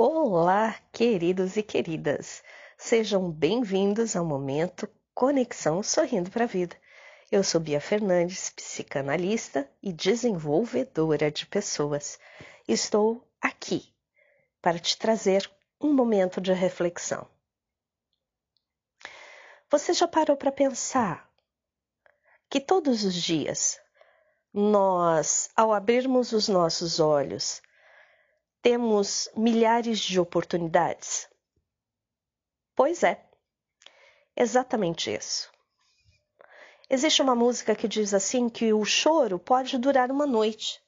Olá, queridos e queridas. Sejam bem-vindos ao momento Conexão Sorrindo para a Vida. Eu sou Bia Fernandes, psicanalista e desenvolvedora de pessoas. Estou aqui para te trazer um momento de reflexão. Você já parou para pensar que todos os dias nós, ao abrirmos os nossos olhos, temos milhares de oportunidades? Pois é, exatamente isso. Existe uma música que diz assim que o choro pode durar uma noite,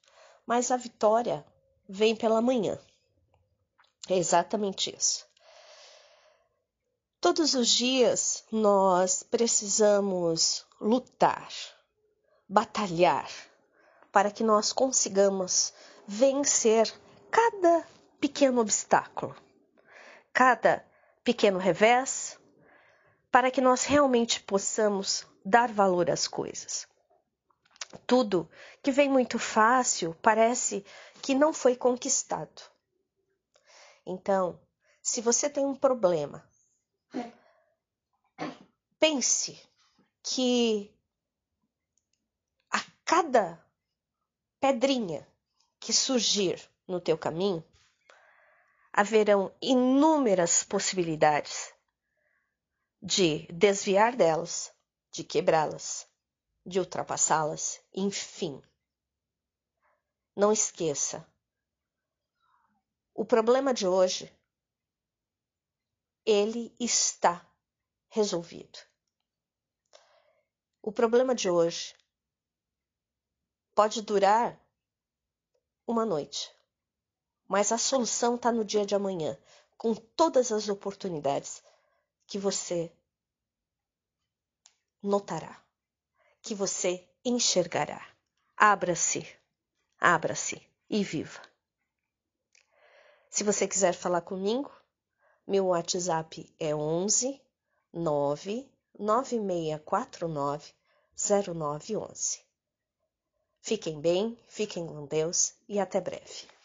mas a vitória vem pela manhã. É exatamente isso. Todos os dias nós precisamos lutar, batalhar, para que nós consigamos vencer cada pequeno obstáculo, cada pequeno revés, para que nós realmente possamos dar valor às coisas. Tudo que vem muito fácil parece que não foi conquistado. Então, se você tem um problema, pense que a cada pedrinha que surgir no teu caminho, haverão inúmeras possibilidades de desviar delas, de quebrá-las, de ultrapassá-las, enfim. Não esqueça, o problema de hoje, ele está resolvido. O problema de hoje pode durar uma noite, mas a solução está no dia de amanhã, com todas as oportunidades que você notará, que você enxergará. Abra-se, abra-se e viva. Se você quiser falar comigo, meu WhatsApp é 11 9 9649 0911. Fiquem bem, fiquem com Deus e até breve.